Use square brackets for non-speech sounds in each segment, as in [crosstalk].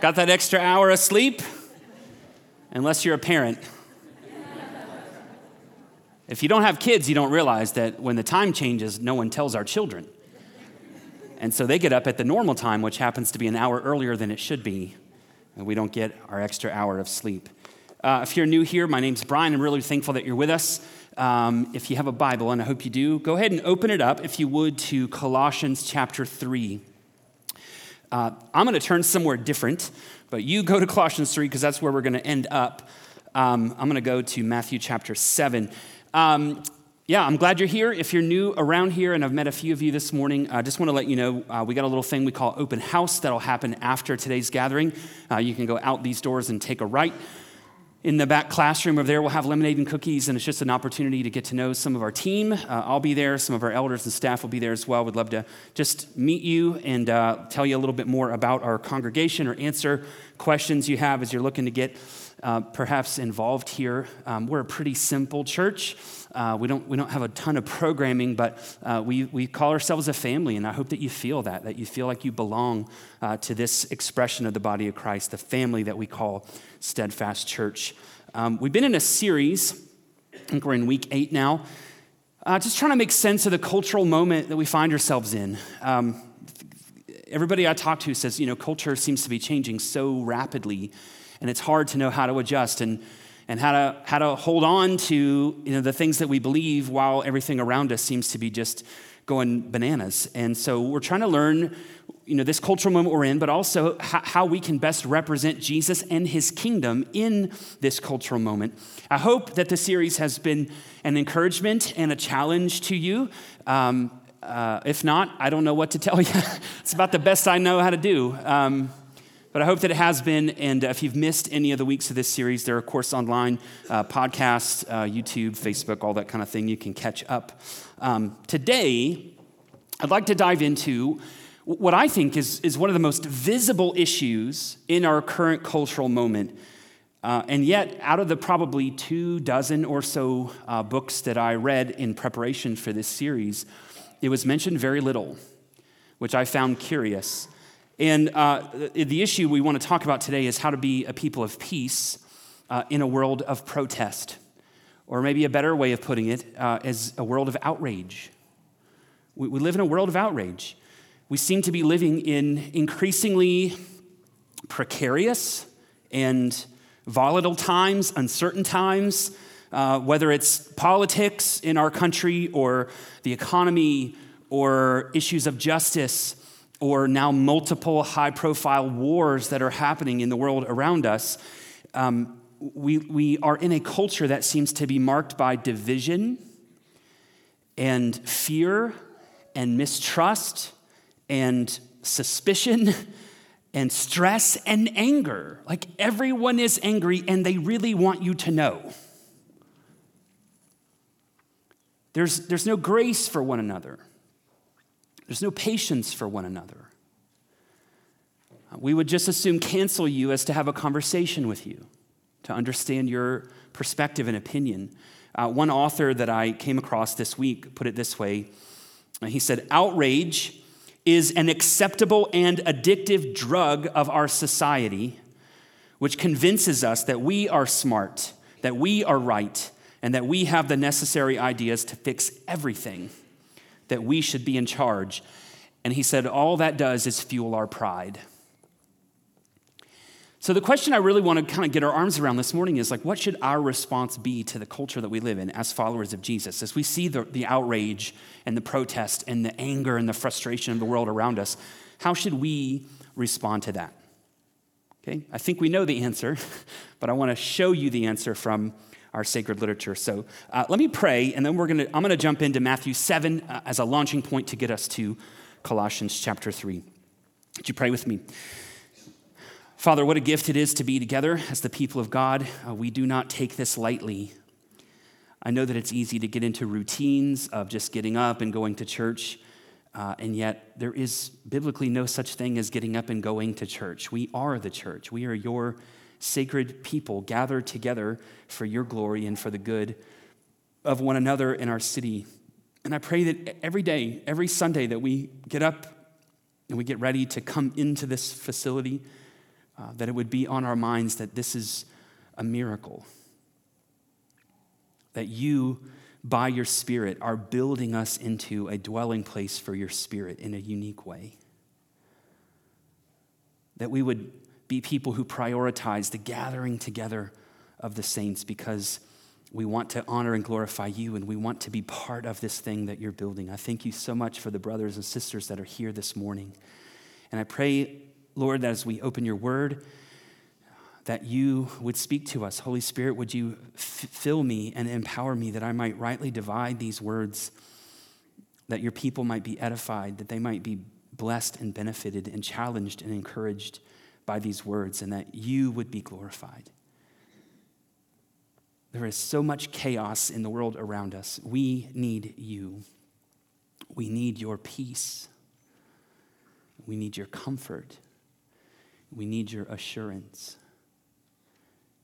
got that extra hour of sleep, unless you're a parent. If you don't have kids, you don't realize that when the time changes, no one tells our children. And so they get up at the normal time, which happens to be an hour earlier than it should be, and we don't get our extra hour of sleep. Uh, if you're new here, my name's Bryan. I'm really thankful that you're with us. Um, if you have a Bible, and I hope you do, go ahead and open it up, if you would, to Colossians chapter 3. Uh, I'm going to turn somewhere different, but you go to Colossians 3 because that's where we're going to end up. Um, I'm going to go to Matthew chapter 7. Um, yeah, I'm glad you're here. If you're new around here, and I've met a few of you this morning, I just want to let you know uh, we got a little thing we call open house that'll happen after today's gathering. Uh, you can go out these doors and take a right in the back classroom over there, we'll have lemonade and cookies, and it's just an opportunity to get to know some of our team. Uh, I'll be there, some of our elders and staff will be there as well. We'd love to just meet you and uh, tell you a little bit more about our congregation or answer questions you have as you're looking to get uh, perhaps involved here. Um, we're a pretty simple church. Uh, we, don't, we don't have a ton of programming, but uh, we, we call ourselves a family, and I hope that you feel that, that you feel like you belong uh, to this expression of the body of Christ, the family that we call Steadfast Church. Um, we've been in a series, I think we're in week eight now, uh, just trying to make sense of the cultural moment that we find ourselves in. Um, everybody I talk to says, you know, culture seems to be changing so rapidly and it's hard to know how to adjust and, and how, to, how to hold on to you know, the things that we believe while everything around us seems to be just going bananas. And so we're trying to learn you know, this cultural moment we're in, but also how we can best represent Jesus and his kingdom in this cultural moment. I hope that the series has been an encouragement and a challenge to you. Um, uh, if not, I don't know what to [laughs] tell you. it's about the best I know how to do. Um, but I hope that it has been. And if you've missed any of the weeks of this series, there are, of course, online uh, podcasts, uh, YouTube, Facebook, all that kind of thing. You can catch up. Um, today, I'd like to dive into what I think is, is one of the most visible issues in our current cultural moment. Uh, and yet, out of the probably two dozen or so uh, books that I read in preparation for this series, it was mentioned very little, which I found curious. And uh, the issue we want to talk about today is how to be a people of peace uh, in a world of protest. Or maybe a better way of putting it uh, is a world of outrage. We, we live in a world of outrage. We seem to be living in increasingly precarious and volatile times, uncertain times, uh, whether it's politics in our country or the economy or issues of justice or now multiple high profile wars that are happening in the world around us, um, we, we are in a culture that seems to be marked by division and fear and mistrust and suspicion [laughs] and stress and anger. Like everyone is angry and they really want you to know. There's, there's no grace for one another. There's no patience for one another. We would just assume cancel you as to have a conversation with you, to understand your perspective and opinion. Uh, one author that I came across this week put it this way He said, Outrage is an acceptable and addictive drug of our society, which convinces us that we are smart, that we are right, and that we have the necessary ideas to fix everything that we should be in charge. And he said, all that does is fuel our pride. So, the question I really want to kind of get our arms around this morning is like, what should our response be to the culture that we live in as followers of Jesus? As we see the, the outrage and the protest and the anger and the frustration of the world around us, how should we respond to that? Okay, I think we know the answer, [laughs] but I want to show you the answer from our sacred literature. So uh, let me pray, and then we're gonna, I'm going to jump into Matthew 7 uh, as a launching point to get us to Colossians chapter 3. Would you pray with me? Father, what a gift it is to be together as the people of God. Uh, we do not take this lightly. I know that it's easy to get into routines of just getting up and going to church, uh, and yet there is biblically no such thing as getting up and going to church. We are the church, we are your sacred people gathered together for your glory and for the good of one another in our city. And I pray that every day, every Sunday, that we get up and we get ready to come into this facility, uh, that it would be on our minds that this is a miracle. That you, by your Spirit, are building us into a dwelling place for your Spirit in a unique way. That we would be people who prioritize the gathering together of the saints because we want to honor and glorify you and we want to be part of this thing that you're building. I thank you so much for the brothers and sisters that are here this morning. And I pray, Lord, that as we open your word, that you would speak to us. Holy Spirit, would you f- fill me and empower me that I might rightly divide these words, that your people might be edified, that they might be blessed and benefited and challenged and encouraged by these words, and that you would be glorified. There is so much chaos in the world around us. We need you. We need your peace. We need your comfort. We need your assurance.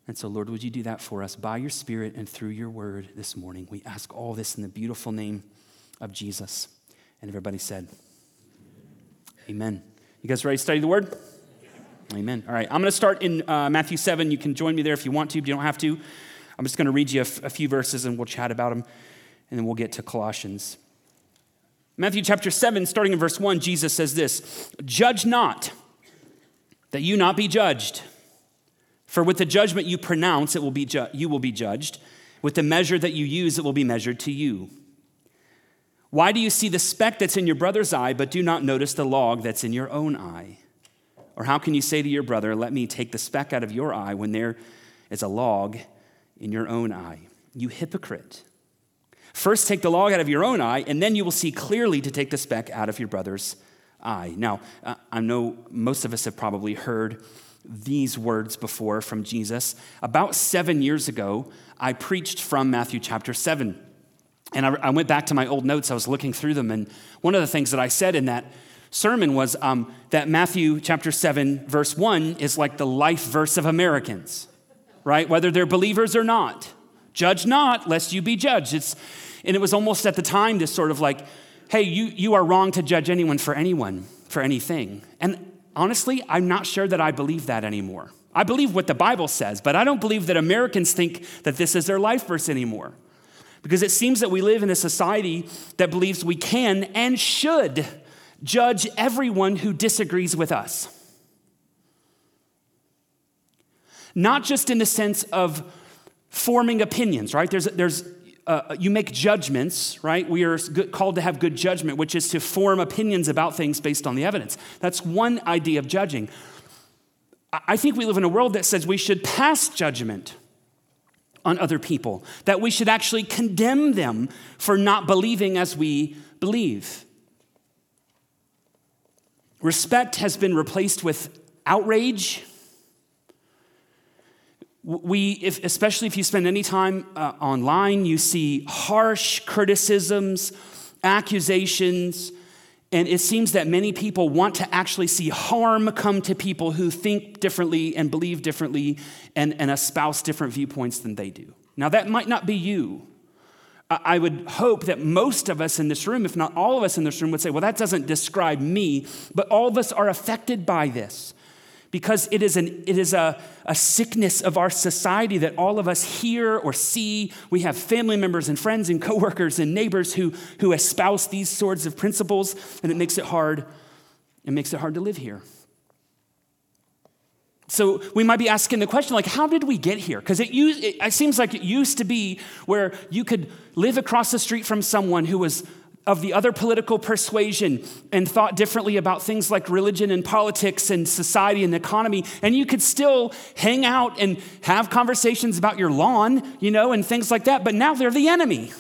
And so, Lord, would you do that for us by your Spirit and through your word this morning? We ask all this in the beautiful name of Jesus. And everybody said, Amen. You guys ready to study the word? Amen. All right, I'm going to start in uh, Matthew 7. You can join me there if you want to, but you don't have to. I'm just going to read you a, f- a few verses and we'll chat about them, and then we'll get to Colossians. Matthew chapter 7, starting in verse 1, Jesus says this Judge not, that you not be judged. For with the judgment you pronounce, it will be ju- you will be judged. With the measure that you use, it will be measured to you. Why do you see the speck that's in your brother's eye, but do not notice the log that's in your own eye? Or how can you say to your brother, Let me take the speck out of your eye when there is a log in your own eye? You hypocrite. First, take the log out of your own eye, and then you will see clearly to take the speck out of your brother's eye. Now, uh, I know most of us have probably heard these words before from Jesus. About seven years ago, I preached from Matthew chapter 7. And I, I, went back to my old notes, I was looking through them, and one of the things that I said in that sermon was um, that Matthew chapter 7, verse 1 is like the life verse of Americans, right? Whether they're believers or not. Judge not, lest you be judged. It's, and it was almost at the time this sort of like, hey, you, you are wrong to judge anyone for anyone, for anything. And honestly, I'm not sure that I believe that anymore. I believe what the Bible says, but I don't believe that Americans think that this is their life verse anymore. Because it seems that we live in a society that believes we can and should judge everyone who disagrees with us. Not just in the sense of forming opinions, right? There's, there's uh, you make judgments, right? We are good, called to have good judgment, which is to form opinions about things based on the evidence. That's one idea of judging. I think we live in a world that says we should pass judgment on other people, that we should actually condemn them for not believing as we believe. Respect has been replaced with outrage we, if, especially if you spend any time uh, online, you see harsh criticisms, accusations, and it seems that many people want to actually see harm come to people who think differently and believe differently and, and espouse different viewpoints than they do. Now, that might not be you. I would hope that most of us in this room, if not all of us in this room, would say, well, that doesn't describe me, but all of us are affected by this because it is, an, it is a, a sickness of our society that all of us hear or see. We have family members and friends and coworkers and neighbors who, who espouse these sorts of principles, and it makes it hard. It makes it hard to live here. So we might be asking the question, like, how did we get here? Because it, it, it seems like it used to be where you could live across the street from someone who was of the other political persuasion and thought differently about things like religion and politics and society and economy. And you could still hang out and have conversations about your lawn, you know, and things like that. But now they're the enemy.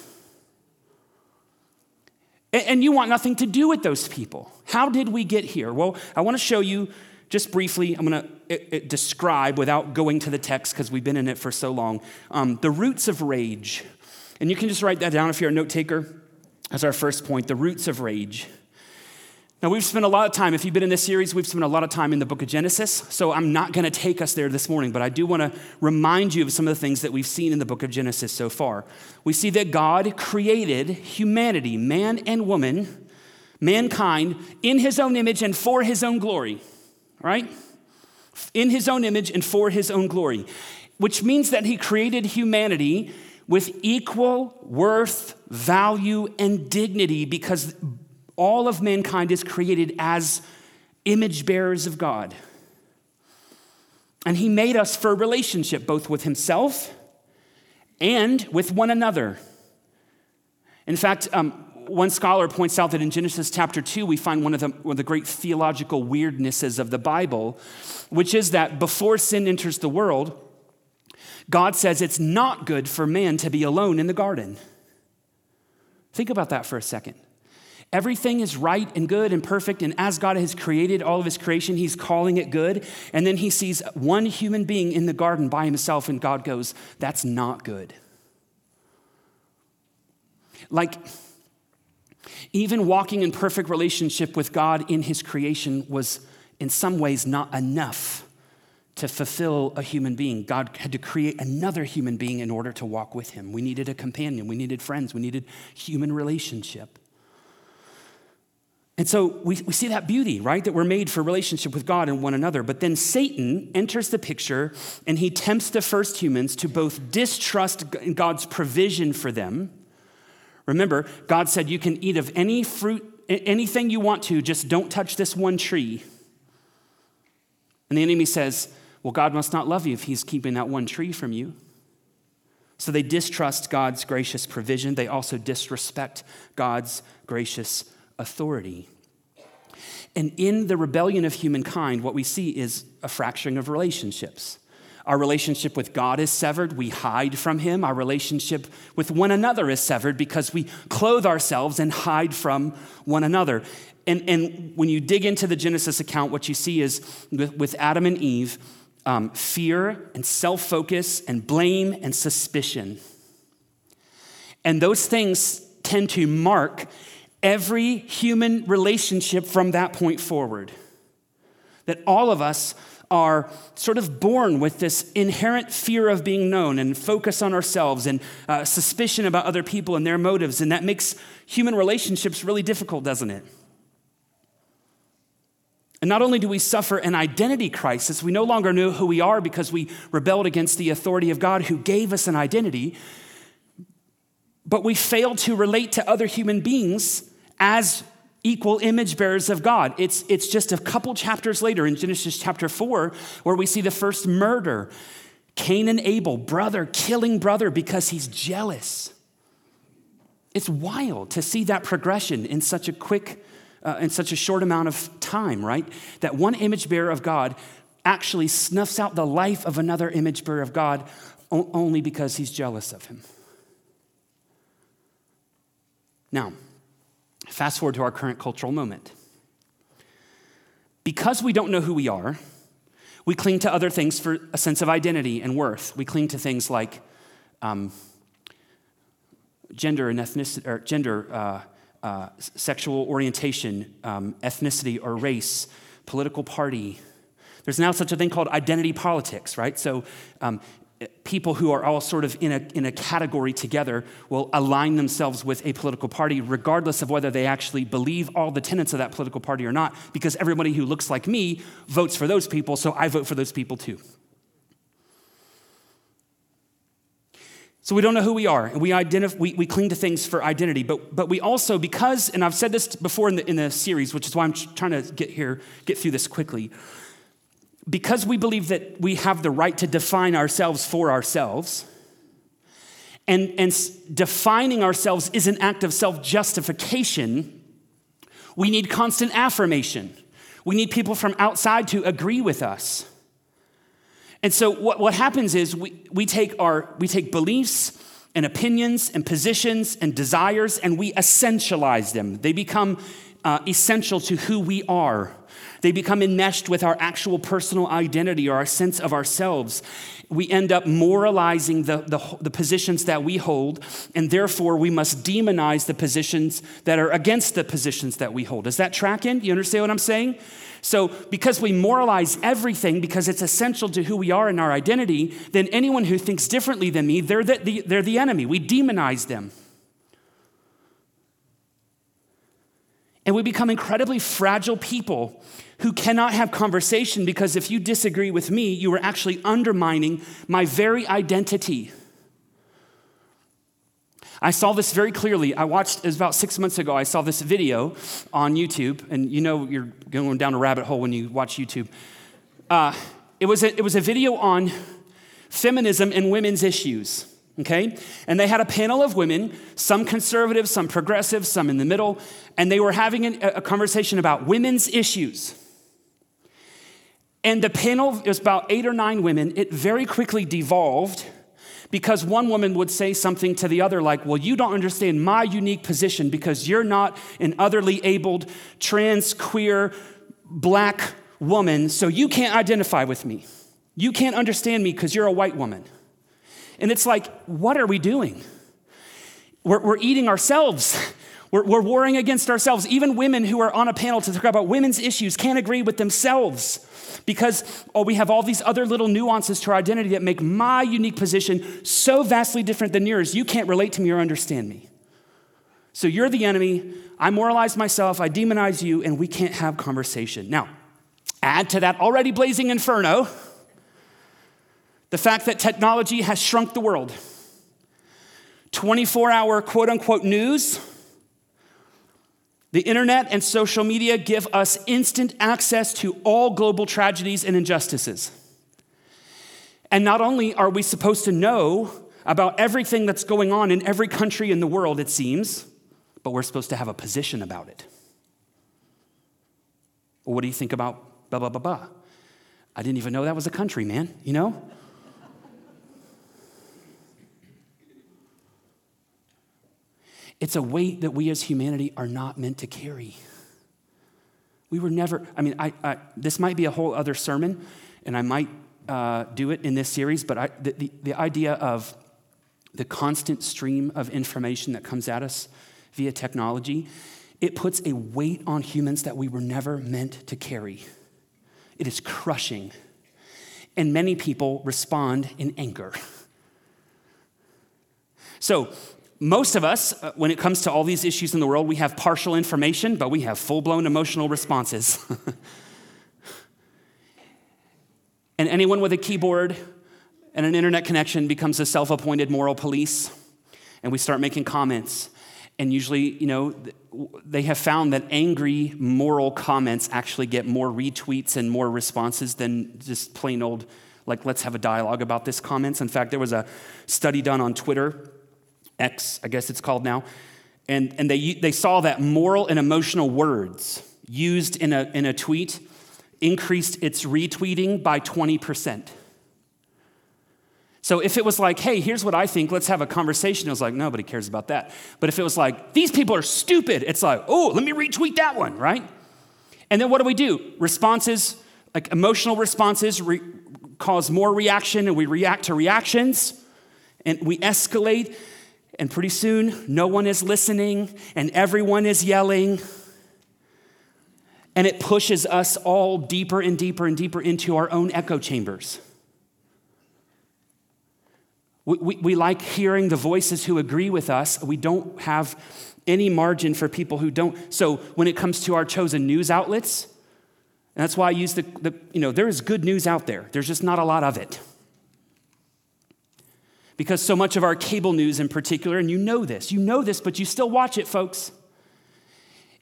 And you want nothing to do with those people. How did we get here? Well, I want to show you just briefly, I'm going to describe without going to the text because we've been in it for so long um, the roots of rage. And you can just write that down if you're a note taker as our first point the roots of rage. Now, we've spent a lot of time, if you've been in this series, we've spent a lot of time in the book of Genesis. So I'm not going to take us there this morning, but I do want to remind you of some of the things that we've seen in the book of Genesis so far. We see that God created humanity, man and woman, mankind, in his own image and for his own glory, right? In his own image and for his own glory, which means that he created humanity with equal worth, value, and dignity because all of mankind is created as image bearers of God. And He made us for a relationship, both with Himself and with one another. In fact, um, one scholar points out that in Genesis chapter 2, we find one of, the, one of the great theological weirdnesses of the Bible, which is that before sin enters the world, God says it's not good for man to be alone in the garden. Think about that for a second. Everything is right and good and perfect, and as God has created all of his creation, he's calling it good. And then he sees one human being in the garden by himself, and God goes, That's not good. Like, even walking in perfect relationship with God in his creation was, in some ways, not enough to fulfill a human being. God had to create another human being in order to walk with him. We needed a companion, we needed friends, we needed human relationship. And so we, we see that beauty, right? That we're made for relationship with God and one another. But then Satan enters the picture and he tempts the first humans to both distrust God's provision for them. Remember, God said, You can eat of any fruit, anything you want to, just don't touch this one tree. And the enemy says, Well, God must not love you if he's keeping that one tree from you. So they distrust God's gracious provision. They also disrespect God's gracious authority. And in the rebellion of humankind, what we see is a fracturing of relationships. Our relationship with God is severed. We hide from Him. Our relationship with one another is severed because we clothe ourselves and hide from one another. And, and when you dig into the Genesis account, what you see is with, with Adam and Eve, um, fear and self focus and blame and suspicion. And those things tend to mark every human relationship from that point forward. That all of us are sort of born with this inherent fear of being known and focus on ourselves and uh, suspicion about other people and their motives. And that makes human relationships really difficult, doesn't it? And not only do we suffer an identity crisis, we no longer know who we are because we rebelled against the authority of God who gave us an identity, but we fail to relate to other human beings as equal image bearers of God. It's, it's just a couple chapters later in Genesis chapter 4 where we see the first murder. Cain and Abel, brother killing brother because he's jealous. It's wild to see that progression in such a quick, uh, in such a short amount of time, right? That one image bearer of God actually snuffs out the life of another image bearer of God only because he's jealous of him. Now, fast forward to our current cultural moment. Because we don't know who we are, we cling to other things for a sense of identity and worth. We cling to things like um, gender and ethnicity, or gender, uh, uh, sexual orientation, um, ethnicity or race, political party. There's now such a thing called identity politics, right? So um, people who are all sort of in a, in a category together will align themselves with a political party, regardless of whether they actually believe all the tenets of that political party or not, because everybody who looks like me votes for those people, so I vote for those people too. So we don't know who we are, and we, identif- we, we cling to things for identity. But, but we also, because, and I've said this before in the, in the series, which is why I'm trying to get here, get through this quickly because we believe that we have the right to define ourselves for ourselves, and, and defining ourselves is an act of self justification, we need constant affirmation. We need people from outside to agree with us. And so, what, what happens is we, we, take our, we take beliefs and opinions and positions and desires and we essentialize them. They become uh, essential to who we are. They become enmeshed with our actual personal identity or our sense of ourselves. We end up moralizing the, the, the, positions that we hold, and therefore we must demonize the positions that are against the positions that we hold. Does that track in? You understand what I'm saying? So, because we moralize everything because it's essential to who we are and our identity, then anyone who thinks differently than me, they're the, the, they're the enemy. We demonize them. And we become incredibly fragile people who cannot have conversation because if you disagree with me, you are actually undermining my very identity. I saw this very clearly. I watched, about six months ago, I saw this video on YouTube, and you know you're going down a rabbit hole when you watch YouTube. Uh, it, was a, it was a video on feminism and women's issues, okay? And they had a panel of women, some conservative, some progressive, some in the middle, and they were having a, a conversation about women's issues. And the panel was about eight or nine women. It very quickly devolved because one woman would say something to the other like, Well, you don't understand my unique position because you're not an otherly abled, trans, queer, black woman, so you can't identify with me. You can't understand me because you're a white woman. And it's like, what are we doing? We're, we're eating ourselves. [laughs] We're, we're warring against ourselves. Even women who are on a panel to talk about women's issues can't agree with themselves because oh, we have all these other little nuances to our identity that make my unique position so vastly different than yours, you can't relate to me or understand me. So you're the enemy. I moralize myself, I demonize you, and we can't have conversation. Now, add to that already blazing inferno the fact that technology has shrunk the world. 24 hour quote unquote news the internet and social media give us instant access to all global tragedies and injustices. And not only are we supposed to know about everything that's going on in every country in the world, it seems, but we're supposed to have a position about it. Well, what do you think about blah, blah, blah, blah? I didn't even know that was a country, man, you know? It's a weight that we as humanity are not meant to carry. We were never, I mean, I, I this might be a whole other sermon, and I might uh, do it in this series, but I, the, the, the idea of the constant stream of information that comes at us via technology, it puts a weight on humans that we were never meant to carry. It is crushing. And many people respond in anger. So, most of us, uh, when it comes to all these issues in the world, we have partial information, but we have full blown emotional responses. [laughs] and anyone with a keyboard and an internet connection becomes a self appointed moral police, and we start making comments. And usually, you know, they have found that angry moral comments actually get more retweets and more responses than just plain old, like, let's have a dialogue about this comments. In fact, there was a study done on Twitter X, I guess it's called now. And, and they, they saw that moral and emotional words used in a, in a tweet increased its retweeting by 20%. So if it was like, hey, here's what I think, let's have a conversation, it was like, nobody cares about that. But if it was like, these people are stupid, it's like, oh, let me retweet that one, right? And then what do we do? Responses, like emotional responses, re- cause more reaction, and we react to reactions, and we escalate. And pretty soon, no one is listening and everyone is yelling. And it pushes us all deeper and deeper and deeper into our own echo chambers. We, we, we, like hearing the voices who agree with us. We don't have any margin for people who don't. So when it comes to our chosen news outlets, and that's why I use the, the you know, there is good news out there. There's just not a lot of it because so much of our cable news in particular, and you know this, you know this, but you still watch it, folks.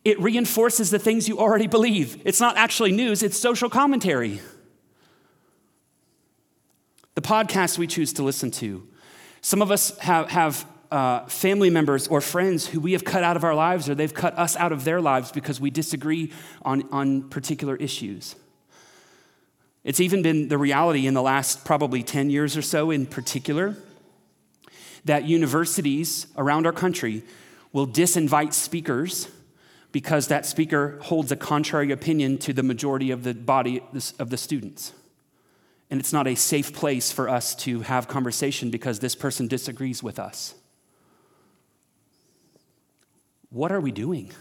It reinforces the things you already believe. It's not actually news, it's social commentary. The podcasts we choose to listen to. Some of us have, have uh, family members or friends who we have cut out of our lives or they've cut us out of their lives because we disagree on, on particular issues. It's even been the reality in the last probably 10 years or so, in particular, that universities around our country will disinvite speakers because that speaker holds a contrary opinion to the majority of the body of the students. And it's not a safe place for us to have conversation because this person disagrees with us. What are we doing?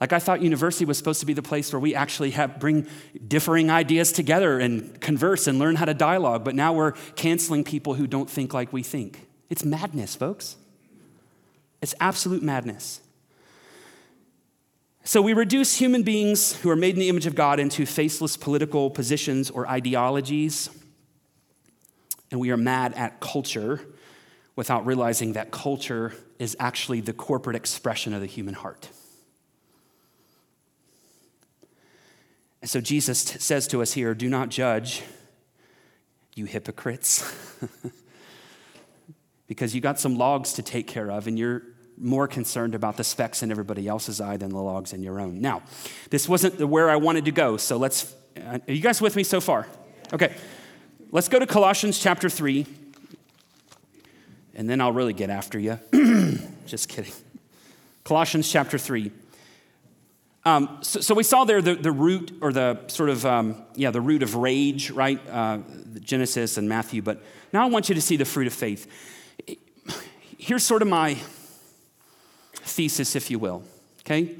Like, I thought university was supposed to be the place where we actually have, bring differing ideas together and converse and learn how to dialogue, but now we're canceling people who don't think like we think. It's madness, folks. It's absolute madness. So we reduce human beings who are made in the image of God into faceless political positions or ideologies, and we are mad at culture without realizing that culture is actually the corporate expression of the human heart. And so Jesus says to us here do not judge, you hypocrites, [laughs] because you got some logs to take care of, and you're more concerned about the specks in everybody else's eye than the logs in your own. Now, this wasn't where I wanted to go, so let's. Uh, are you guys with me so far? Okay, let's go to Colossians chapter 3, and then I'll really get after you. [clears throat] Just kidding. Colossians chapter 3. Um, so, so, we saw there the, the root or the sort of, um, yeah, the root of rage, right? Uh, Genesis and Matthew. But now I want you to see the fruit of faith. Here's sort of my thesis, if you will, okay?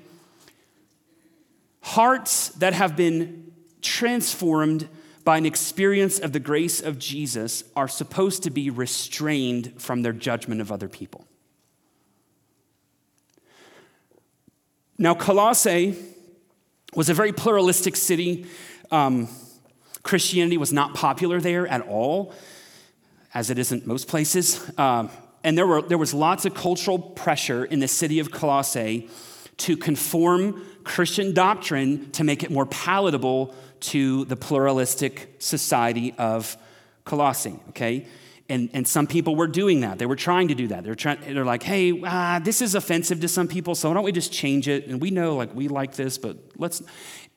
Hearts that have been transformed by an experience of the grace of Jesus are supposed to be restrained from their judgment of other people. Now, Colossae was a very pluralistic city. Um, Christianity was not popular there at all, as it isn't most places. Um, and there, were, there was lots of cultural pressure in the city of Colossae to conform Christian doctrine to make it more palatable to the pluralistic society of Colossae, okay? And, and some people were doing that. They were trying to do that. They're, trying, they're like, hey, ah, this is offensive to some people, so why don't we just change it? And we know, like, we like this, but let's.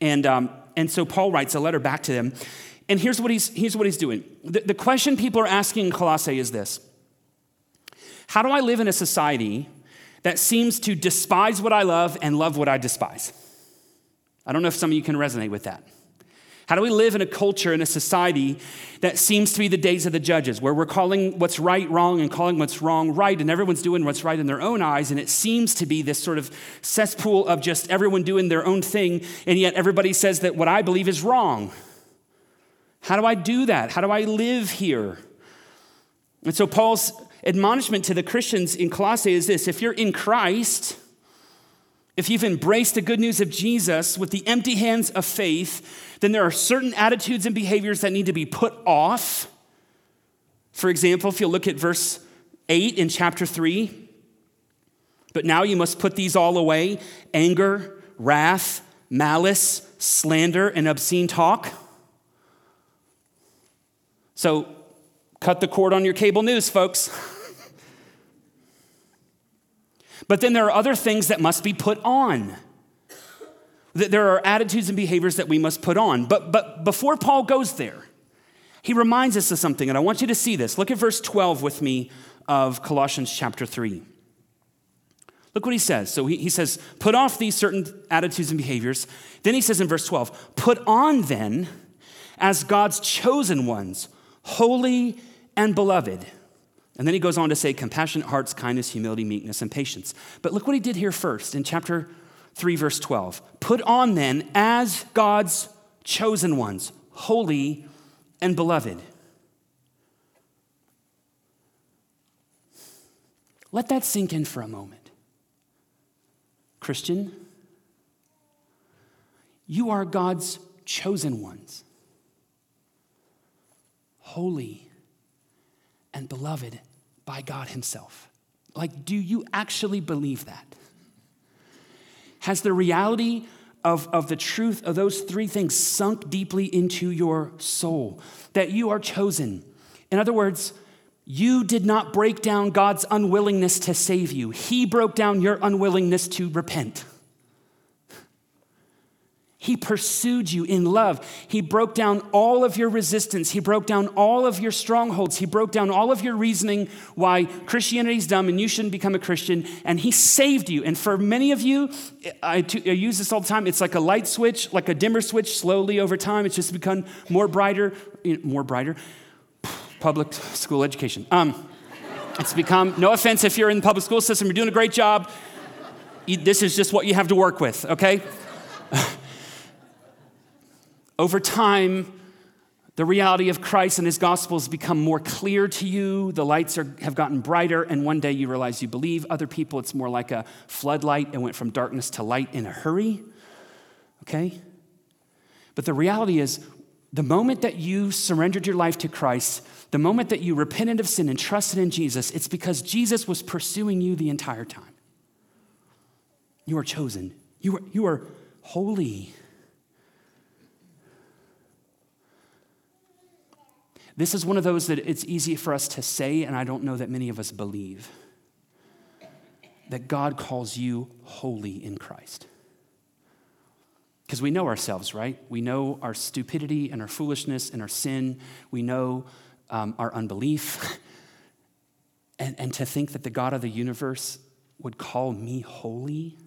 And, um, and so Paul writes a letter back to them. And here's what he's, here's what he's doing. The, the question people are asking in Colossae is this how do I live in a society that seems to despise what I love and love what I despise? I don't know if some of you can resonate with that. How do we live in a culture, in a society that seems to be the days of the judges, where we're calling what's right wrong and calling what's wrong right, and everyone's doing what's right in their own eyes, and it seems to be this sort of cesspool of just everyone doing their own thing, and yet everybody says that what I believe is wrong? How do I do that? How do I live here? And so Paul's admonishment to the Christians in Colossae is this if you're in Christ, if you've embraced the good news of Jesus with the empty hands of faith, then there are certain attitudes and behaviors that need to be put off. For example, if you look at verse 8 in chapter 3, but now you must put these all away anger, wrath, malice, slander, and obscene talk. So, cut the cord on your cable news, folks. [laughs] But then there are other things that must be put on. There are attitudes and behaviors that we must put on. But, but before Paul goes there, he reminds us of something, and I want you to see this. Look at verse 12 with me of Colossians chapter 3. Look what he says. So he, he says, put off these certain attitudes and behaviors. Then he says in verse 12, put on then as God's chosen ones, holy and beloved and then he goes on to say compassionate hearts, kindness, humility, meekness, and patience. But look what he did here first in chapter 3, verse 12. Put on then as God's chosen ones, holy and beloved. Let that sink in for a moment. Christian, you are God's chosen ones, holy and beloved by God Himself. Like, do you actually believe that? Has the reality of, of the truth of those three things sunk deeply into your soul? That you are chosen. In other words, you did not break down God's unwillingness to save you, He broke down your unwillingness to repent. He pursued you in love. He broke down all of your resistance. He broke down all of your strongholds. He broke down all of your reasoning why Christianity is dumb and you shouldn't become a Christian. And He saved you. And for many of you, I, use this all the time. It's like a light switch, like a dimmer switch, slowly over time. It's just become more brighter, more brighter. [sighs] Public school education. Um, it's become, no offense if you're in the public school system, you're doing a great job. This is just what you have to work with, okay? [laughs] Over time, the reality of Christ and his gospel has become more clear to you. The lights are, have gotten brighter, and one day you realize you believe. Other people, it's more like a floodlight and went from darkness to light in a hurry. Okay? But the reality is, the moment that you surrendered your life to Christ, the moment that you repented of sin and trusted in Jesus, it's because Jesus was pursuing you the entire time. You are chosen, you are, you are holy. This is one of those that it's easy for us to say, and I don't know that many of us believe that God calls you holy in Christ. Because we know ourselves, right? We know our stupidity and our foolishness and our sin. We know um, our unbelief. [laughs] and, and to think that the God of the universe would call me holy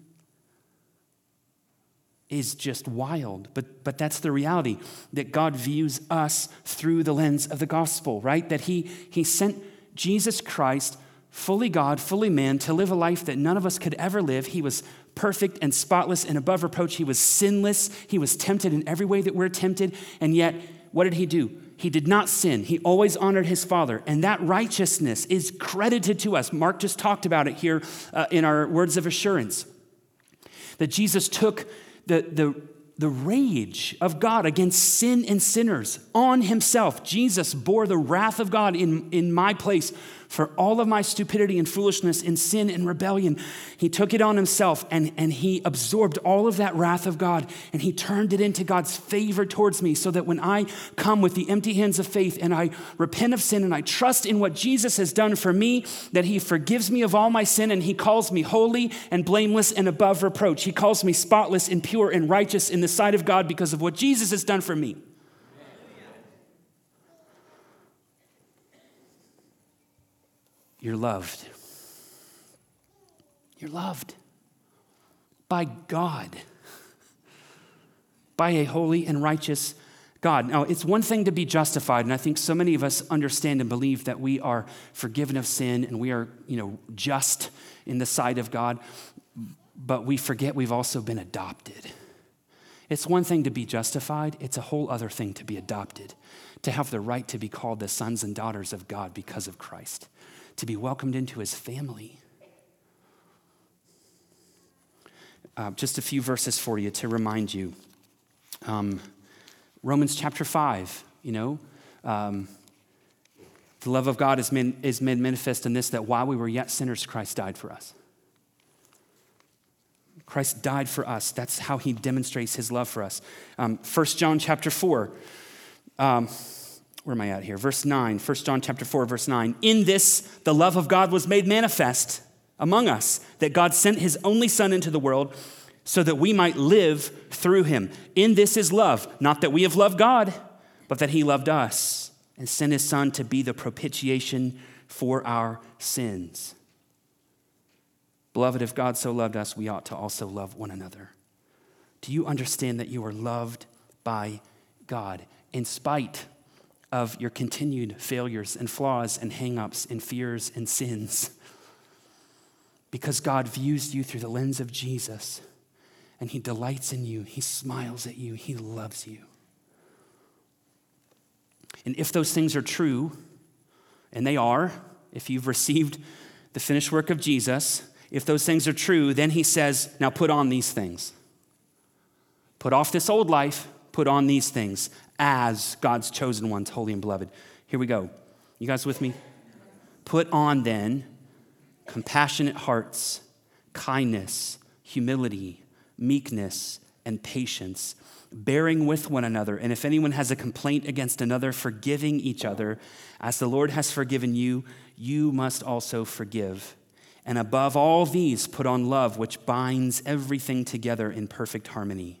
is just wild. But, but that's the reality that God views us through the lens of the gospel, right? That he, he sent Jesus Christ, fully God, fully man, to live a life that none of us could ever live. He was perfect and spotless and above reproach. He was sinless. He was tempted in every way that we're tempted. And yet, what did he do? He did not sin. He always honored his father. And that righteousness is credited to us. Mark just talked about it here uh, in our words of assurance. That Jesus took the, the, the rage of God against sin and sinners on himself. Jesus bore the wrath of God in, in my place for all of my stupidity and foolishness and sin and rebellion. He took it on himself and, and he absorbed all of that wrath of God and he turned it into God's favor towards me so that when I come with the empty hands of faith and I repent of sin and I trust in what Jesus has done for me, that he forgives me of all my sin and he calls me holy and blameless and above reproach. He calls me spotless and pure and righteous in the sight of God because of what Jesus has done for me. You're loved. You're loved by God, by a holy and righteous God. Now, it's one thing to be justified, and I think so many of us understand and believe that we are forgiven of sin and we are, you know, just in the sight of God, but we forget we've also been adopted. It's one thing to be justified, it's a whole other thing to be adopted, to have the right to be called the sons and daughters of God because of Christ to be welcomed into his family. Uh, just a few verses for you to remind you. Um, Romans chapter 5, you know, um, the love of God is made, is made manifest in this that while we were yet sinners, Christ died for us. Christ died for us. That's how he demonstrates his love for us. Um, 1 John chapter 4. Um, where am I at here? Verse 9, 1 John chapter 4, verse 9. In this, the love of God was made manifest among us, that God sent his only Son into the world so that we might live through him. In this is love, not that we have loved God, but that he loved us and sent his Son to be the propitiation for our sins. Beloved, if God so loved us, we ought to also love one another. Do you understand that you are loved by God in spite of your continued failures and flaws and hangups and fears and sins. Because God views you through the lens of Jesus and He delights in you, He smiles at you, He loves you. And if those things are true, and they are, if you've received the finished work of Jesus, if those things are true, then He says, now put on these things. Put off this old life, put on these things as God's chosen ones, holy and beloved. Here we go. You guys with me? Put on then compassionate hearts, kindness, humility, meekness, and patience, bearing with one another. And if anyone has a complaint against another, forgiving each other. As the Lord has forgiven you, you must also forgive. And above all these, put on love, which binds everything together in perfect harmony.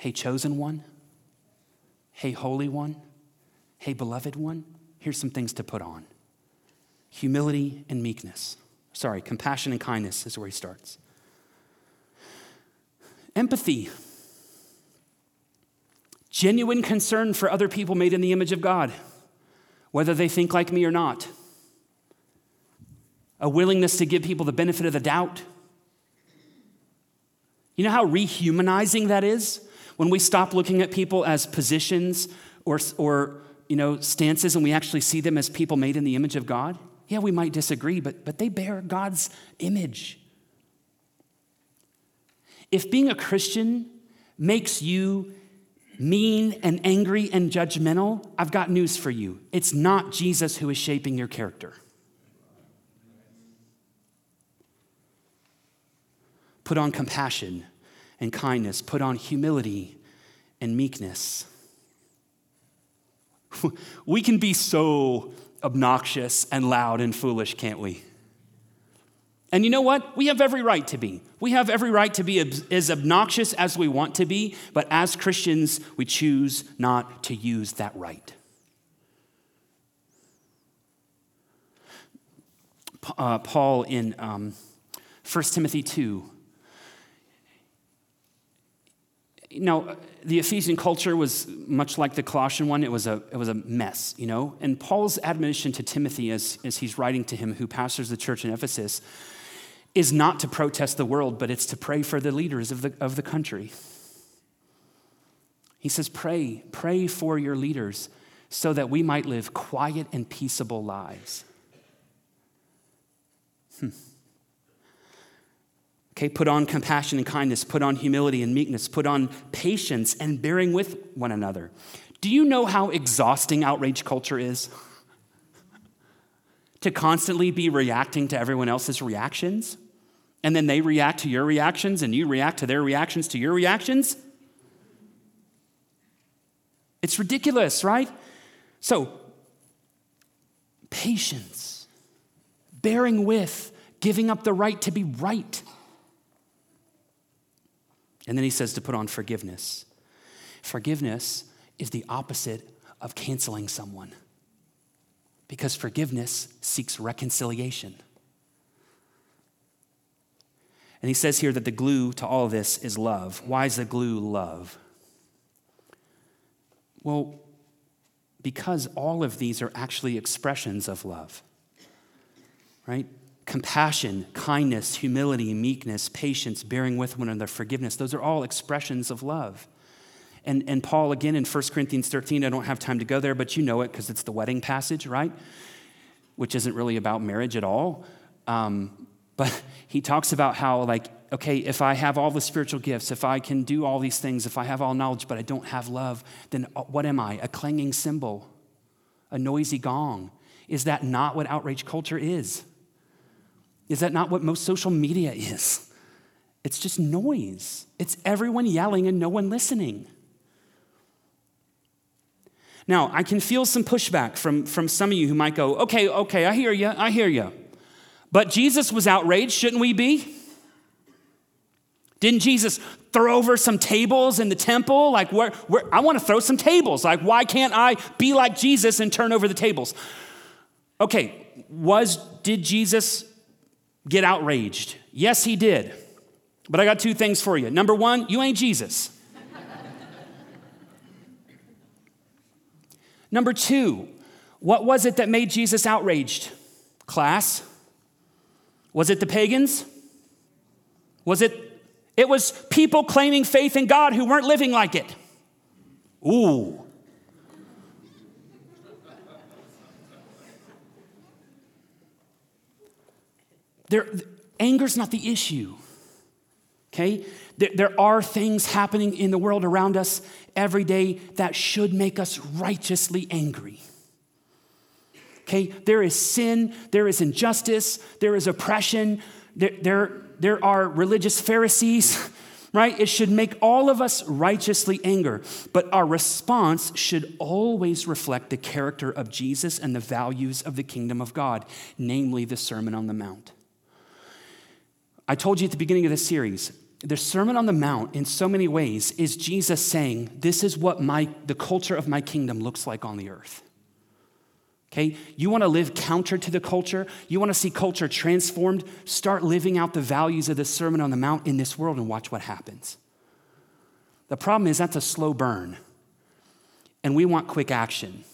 hey, chosen one, hey, holy one, hey, beloved one, here's some things to put on humility and meekness. Sorry, compassion and kindness is where he starts. Empathy, genuine concern for other people made in the image of God, whether they think like me or not. A willingness to give people the benefit of the doubt. You know how rehumanizing that is? When we stop looking at people as positions or, or you know, stances and we actually see them as people made in the image of God. Yeah, we might disagree, but, but they bear God's image. If being a Christian makes you mean and angry and judgmental, I've got news for you. It's not Jesus who is shaping your character. Put on compassion and kindness, put on humility and meekness. [laughs] We can be so obnoxious and loud and foolish, can't we? And you know what? We have every right to be. We have every right to be as obnoxious as we want to be, but as Christians, we choose not to use that right. Uh, Paul in um, 1 Timothy 2 you know, the Ephesian culture was much like the Colossian one. It was a, it was a mess, you know? And Paul's admonition to Timothy as, as he's writing to him, who pastors the church in Ephesus, is not to protest the world, but it's to pray for the leaders of the, of the country. He says, Pray, pray for your leaders so that we might live quiet and peaceable lives. Hmm. Okay, put on compassion and kindness, put on humility and meekness, put on patience and bearing with one another. Do you know how exhausting outrage culture is? [laughs] to constantly be reacting to everyone else's reactions, and then they react to your reactions, and you react to their reactions to your reactions? It's ridiculous, right? So, patience, bearing with, giving up the right to be right. And then he says to put on forgiveness. Forgiveness is the opposite of canceling someone because forgiveness seeks reconciliation. And he says here that the glue to all of this is love. Why is the glue love? Well, because all of these are actually expressions of love, right? Compassion, kindness, humility, meekness, patience, bearing with one another, forgiveness. Those are all expressions of love. And, and Paul, again, in 1 Corinthians 13, I don't have time to go there, but you know it because it's the wedding passage, right? Which isn't really about marriage at all. Um, but he talks about how, like, okay, if I have all the spiritual gifts, if I can do all these things, if I have all knowledge, but I don't have love, then uh, what am I? A clanging cymbal, a noisy gong. Is that not what outrage culture is? Is that not what most social media is? It's just noise. It's everyone yelling and no one listening. Now, I can feel some pushback from, from some of you who might go, okay, okay, I hear you, I hear you. But Jesus was outraged, shouldn't we be? Didn't Jesus throw over some tables in the temple? Like, where, where, I want to throw some tables. Like, why can't I be like Jesus and turn over the tables? Okay, was, did Jesus get outraged? Yes, he did. But I got two things for you. Number one, you ain't Jesus. [laughs] Number two, what was it that made Jesus outraged? Class? Was it the pagans? Was it? It was people claiming faith in God who weren't living like it. Ooh. There, anger's not the issue. Okay? There, there are things happening in the world around us every day that should make us righteously angry. Okay, there is sin, there is injustice, there is oppression, there, there, there are religious Pharisees, [laughs] right? It should make all of us righteously anger, but our response should always reflect the character of Jesus and the values of the kingdom of God, namely the Sermon on the Mount. I told you at the beginning of this series, the Sermon on the Mount, in so many ways, is Jesus saying, This is what my, the culture of my kingdom looks like on the earth. Okay? You want to live counter to the culture? You want to see culture transformed? Start living out the values of the Sermon on the Mount in this world and watch what happens. The problem is that's a slow burn, and we want quick action.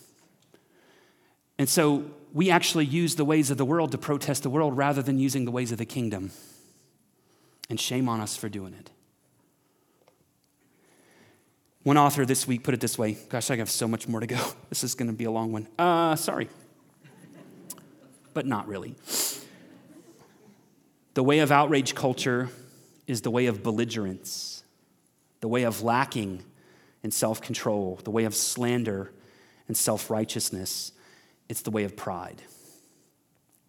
And so we actually use the ways of the world to protest the world rather than using the ways of the kingdom. And shame on us for doing it. One author this week put it this way Gosh, I have so much more to go. [laughs] This is going to be a long one. Uh, sorry. But not really. The way of outrage culture is the way of belligerence, the way of lacking in self control, the way of slander and self righteousness. It's the way of pride.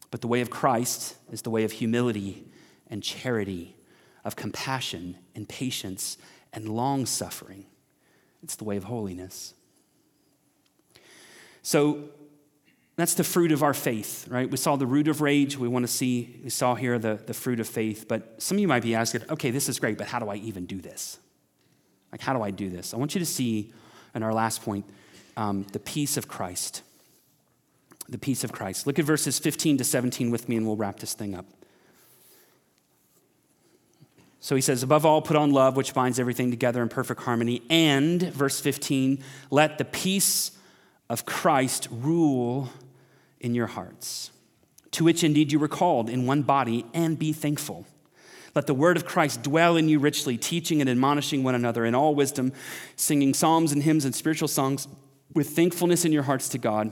But the way of Christ is the way of humility and charity, of compassion and patience and long suffering. It's the way of holiness. So that's the fruit of our faith, right? We saw the root of rage. We want to see, we saw here the, the fruit of faith. But some of you might be asking, okay, this is great, but how do I even do this? Like, how do I do this? I want you to see in our last point um, the peace of Christ. The peace of Christ. Look at verses 15 to 17 with me, and we'll wrap this thing up. So he says, above all, put on love, which binds everything together in perfect harmony. And, verse 15, let the peace of Christ rule in your hearts, to which indeed you were called in one body, and be thankful. Let the word of Christ dwell in you richly, teaching and admonishing one another in all wisdom, singing psalms and hymns and spiritual songs with thankfulness in your hearts to God.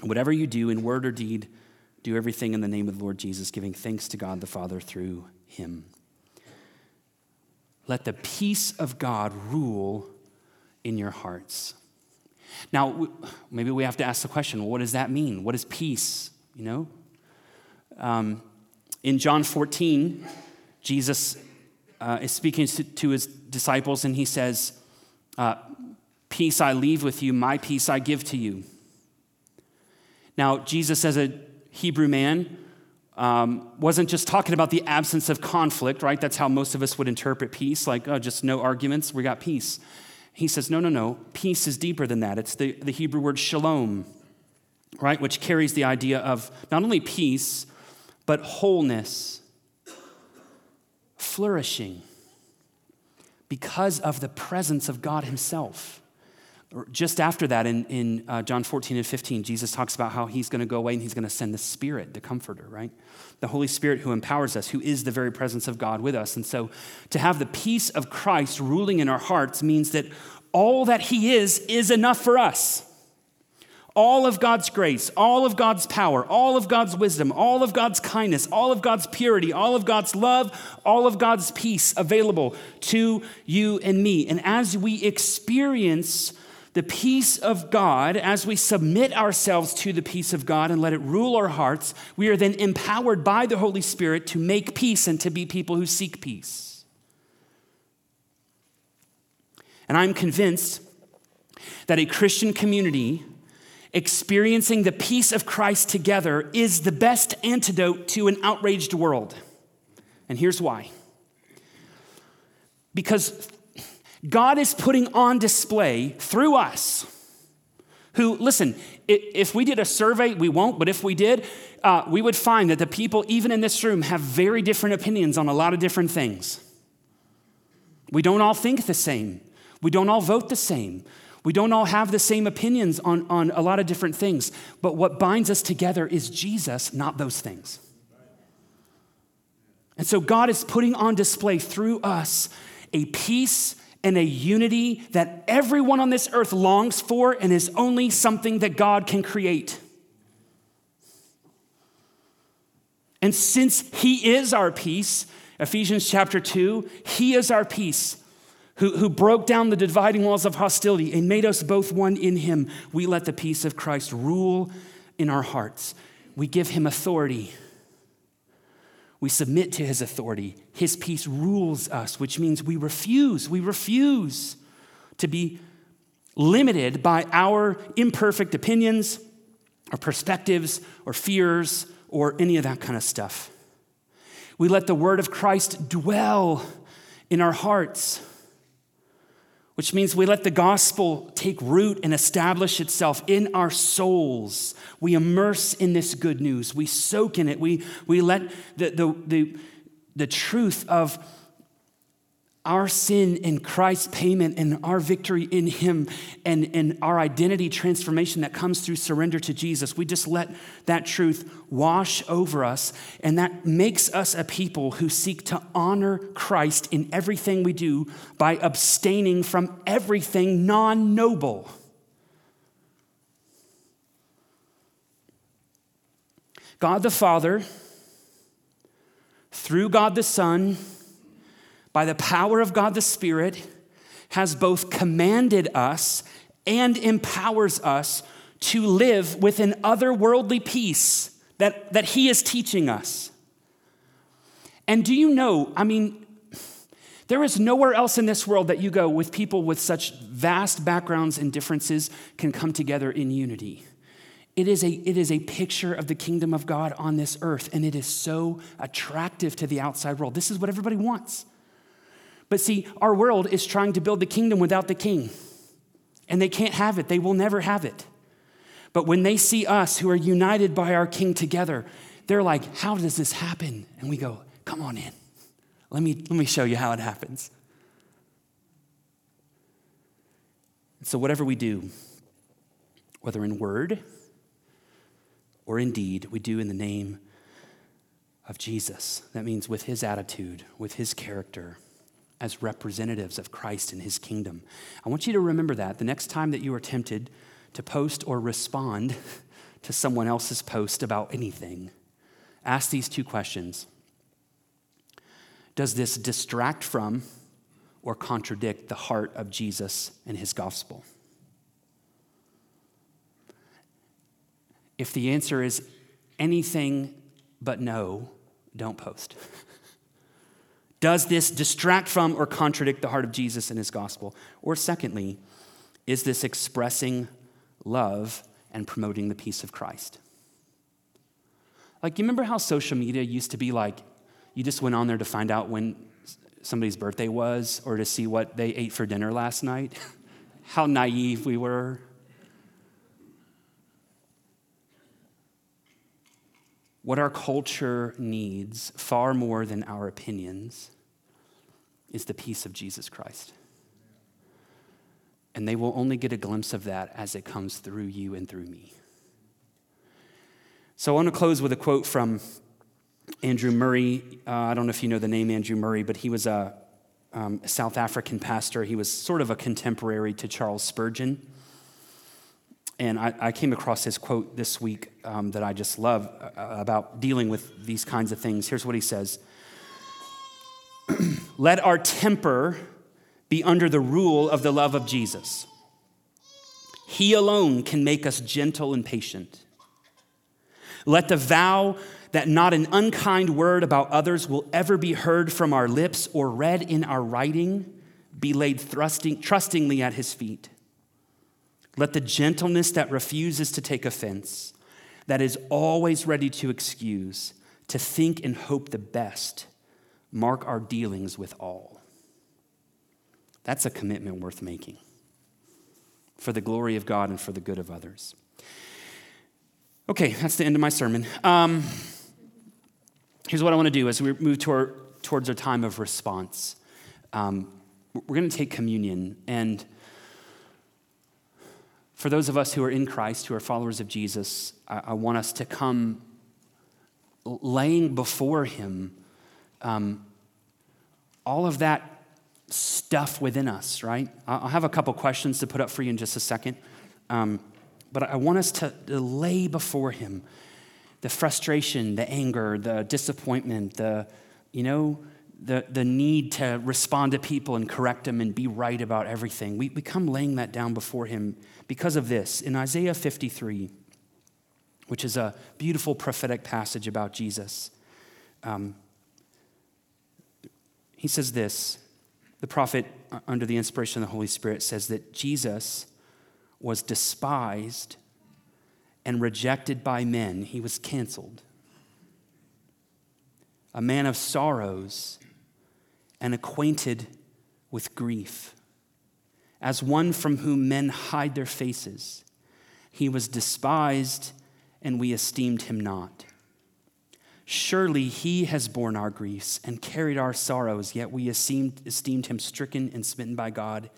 Whatever you do in word or deed, do everything in the name of the Lord Jesus, giving thanks to God the Father through him. Let the peace of God rule in your hearts. Now, maybe we have to ask the question well, what does that mean? What is peace? You know? Um, in John 14, Jesus uh, is speaking to, to, his disciples and he says, uh, Peace I leave with you, my peace I give to you. Now, Jesus, as a Hebrew man, um, wasn't just talking about the absence of conflict, right? That's how most of us would interpret peace, like, oh, just no arguments, we got peace. He says, no, no, no. Peace is deeper than that. It's the, the Hebrew word shalom, right? Which carries the idea of not only peace, but wholeness, flourishing, because of the presence of God Himself just after that, in, in uh, John 14 and 15, Jesus talks about how he's going to go away and he's going to send the Spirit, the Comforter, right? The Holy Spirit who empowers us, who is the very presence of God with us. And so to have the peace of Christ ruling in our hearts means that all that he is is enough for us. All of God's grace, all of God's power, all of God's wisdom, all of God's kindness, all of God's purity, all of God's love, all of God's peace available to you and me. And as we experience the peace of God, as we submit ourselves to the peace of God and let it rule our hearts, we are then empowered by the Holy Spirit to make peace and to be people who seek peace. And I'm convinced that a Christian community experiencing the peace of Christ together is the best antidote to an outraged world. And here's why. Because God is putting on display through us. Who, listen, if we did a survey, we won't, but if we did, uh, we would find that the people, even in this room, have very different opinions on a lot of different things. We don't all think the same. We don't all vote the same. We don't all have the same opinions on, on a lot of different things. But what binds us together is Jesus, not those things. And so God is putting on display through us a peace and a unity that everyone on this earth longs for and is only something that God can create. And since He is our peace, Ephesians chapter 2, He is our peace, who, who broke down the dividing walls of hostility and made us both one in Him. We let the peace of Christ rule in our hearts. We give Him authority. We submit to His authority. His peace rules us, which means we refuse, we refuse to be limited by our imperfect opinions or perspectives or fears or any of that kind of stuff. We let the word of Christ dwell in our hearts, which means we let the gospel take root and establish itself in our souls. We immerse in this good news, we soak in it, we, we let the, the, the, the truth of our sin and Christ's payment and our victory in Him and, and our identity transformation that comes through surrender to Jesus, we just let that truth wash over us. And that makes us a people who seek to honor Christ in everything we do by abstaining from everything non noble. God the Father, through God the Son, by the power of God the Spirit, has both commanded us and empowers us to live with an otherworldly peace that, that He is teaching us. And do you know, I mean, there is nowhere else in this world that you go with people with such vast backgrounds and differences can come together in unity. It is, a, it is a picture of the kingdom of God on this earth, and it is so attractive to the outside world. This is what everybody wants. But see, our world is trying to build the kingdom without the king, and they can't have it. They will never have it. But when they see us who are united by our king together, they're like, How does this happen? And we go, Come on in. Let me, let me show you how it happens. So, whatever we do, whether in word or in deed, we do in the name of Jesus. That means with his attitude, with his character, as representatives of Christ and his kingdom. I want you to remember that the next time that you are tempted to post or respond [laughs] to someone else's post about anything, ask these two questions Does this distract from or contradict the heart of Jesus and his gospel? If the answer is anything but no, don't post. [laughs] Does this distract from or contradict the heart of Jesus and his gospel? Or, secondly, is this expressing love and promoting the peace of Christ? Like, you remember how social media used to be like, you just went on there to find out when somebody's birthday was or to see what they ate for dinner last night? [laughs] how naive we were. What our culture needs far more than our opinions is the peace of Jesus Christ. And they will only get a glimpse of that as it comes through you and through me. So I want to close with a quote from Andrew Murray. Uh, I don't know if you know the name Andrew Murray, but he was a, um, South African pastor. He was sort of a contemporary to Charles Spurgeon. And I, I, came across his quote this week um, that I just love uh, about dealing with these kinds of things. Here's what he says [clears throat] Let our temper be under the rule of the love of Jesus. He alone can make us gentle and patient. Let the vow that not an unkind word about others will ever be heard from our lips or read in our writing be laid thrusting, trustingly at his feet. Let the gentleness that refuses to take offense, that is always ready to excuse, to think and hope the best, mark our dealings with all. That's a commitment worth making for the glory of God and for the good of others. Okay, that's the end of my sermon. Um, here's what I want to do as we move toward, towards our time of response. Um, we're going to take communion and for those of us who are in Christ, who are followers of Jesus, I, I want us to come laying before Him um, all of that stuff within us, right? I'll have a couple questions to put up for you in just a second. Um, but I want us to, lay before Him the frustration, the anger, the disappointment, the, you know, the, the need to respond to people and correct them and be right about everything. We, we come laying that down before Him because of this. In Isaiah 53, which is a beautiful prophetic passage about Jesus, um, he says this the prophet, under the inspiration of the Holy Spirit, says that Jesus was despised and rejected by men, he was canceled. A man of sorrows and acquainted with grief. As one from whom men hide their faces, he was despised and we esteemed him not. Surely he has borne our griefs and carried our sorrows, yet we esteemed, esteemed him stricken and smitten by God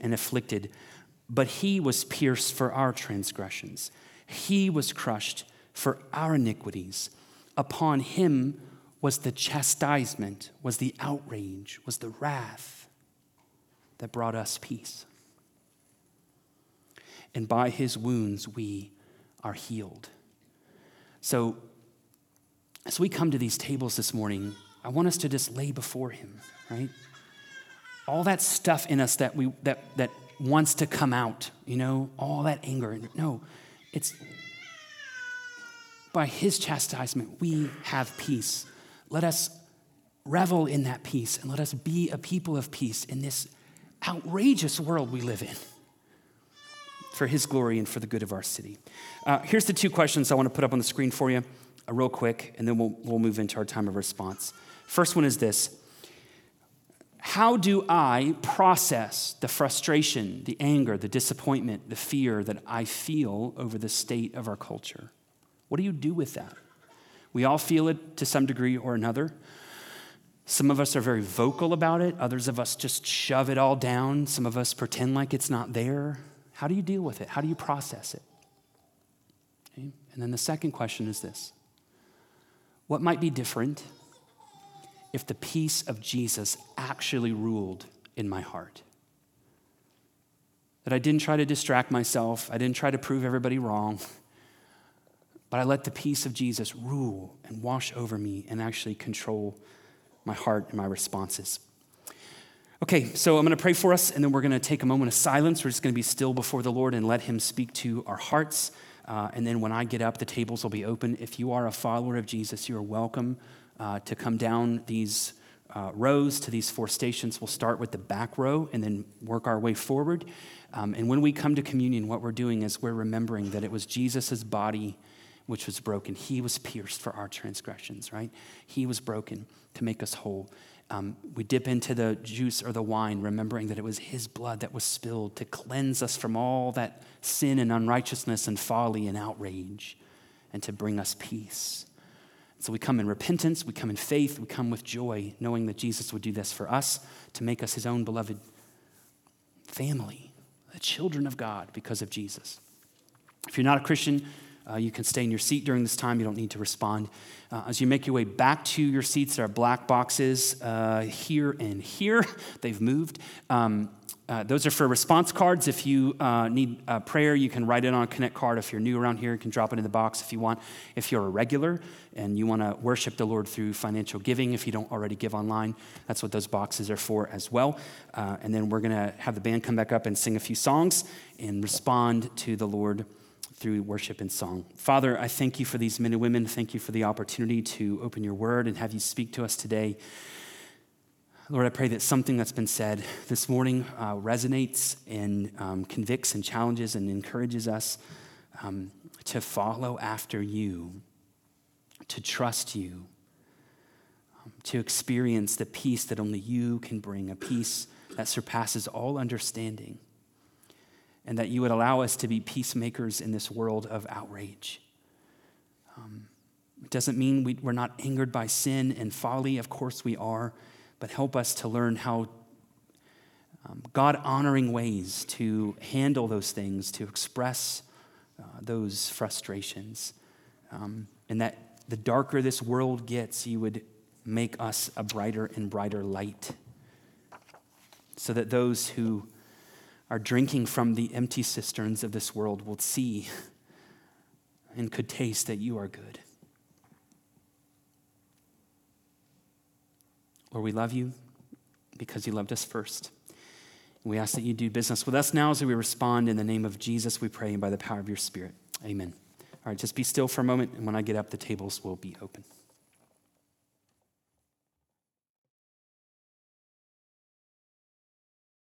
and afflicted. But he was pierced for our transgressions, he was crushed for our iniquities. Upon him was the chastisement, was the outrage, was the wrath that brought us peace. And by his wounds we are healed. So, as we come to these tables this morning, I want us to just lay before him, right? All that stuff in us that we that that wants to come out, you know, all that anger. No, it's by his chastisement we have peace. Let us revel in that peace and let us be a people of peace in this outrageous world we live in for his glory and for the good of our city. Uh, here's the two questions I want to put up on the screen for you, Uh, real quick, and then we'll, we'll move into our time of response. First one is this How do I process the frustration, the anger, the disappointment, the fear that I feel over the state of our culture? What do you do with that? We all feel it to some degree or another. Some of us are very vocal about it, others of us just shove it all down. Some of us pretend like it's not there. How do you deal with it? How do you process it? Okay? And then the second question is this What might be different if the peace of Jesus actually ruled in my heart? That I didn't try to distract myself, I didn't try to prove everybody wrong, but I let the peace of Jesus rule and wash over me and actually control my heart and my responses. Okay, so I'm going to pray for us, and then we're going to take a moment of silence. We're just going to be still before the Lord and let Him speak to our hearts. Uh, and then when I get up, the tables will be open. If you are a follower of Jesus, you are welcome uh, to come down these uh, rows to these four stations. We'll start with the back row and then work our way forward. Um, and when we come to communion, what we're doing is we're remembering that it was Jesus' body which was broken. He was pierced for our transgressions, right? He was broken to make us whole. Um, we dip into the juice or the wine, remembering that it was His blood that was spilled to cleanse us from all that sin and unrighteousness and folly and outrage and to bring us peace. So we come in repentance, we come in faith, we come with joy, knowing that Jesus would do this for us to make us His own beloved family, the children of God because of Jesus. If you're not a Christian, uh, you can stay in your seat during this time. You don't need to respond. Uh, as you make your way back to your seats, there are black boxes uh, here and here. [laughs] They've moved. Um, uh, those are for response cards. If you uh, need prayer, you can write it on a Connect card. If you're new around here, you can drop it in the box if you want. If you're a regular and you want to worship the Lord through financial giving, if you don't already give online, that's what those boxes are for as well. Uh, and then we're going to have the band come back up and sing a few songs and respond to the Lord through worship and song. Father, I thank you for these men and women. Thank you for the opportunity to open your word and have you speak to us today. Lord, I pray that something that's been said this morning uh, resonates and um, convicts and challenges and encourages us um, to follow after you, to trust you, um, to experience the peace that only you can bring, a peace that surpasses all understanding and that you would allow us to be peacemakers in this world of outrage. Um, it doesn't mean we, we're not angered by sin and folly, of course we are, but help us to learn how um, God honoring ways to handle those things, to express uh, those frustrations. Um, and that the darker this world gets, you would make us a brighter and brighter light so that those who are drinking from the empty cisterns of this world will see and could taste that you are good. Lord, we love you because you loved us first. We ask that you do business with us now as we respond in the name of Jesus, we pray, and by the power of your Spirit. Amen. All right, just be still for a moment, and when I get up, the tables will be open.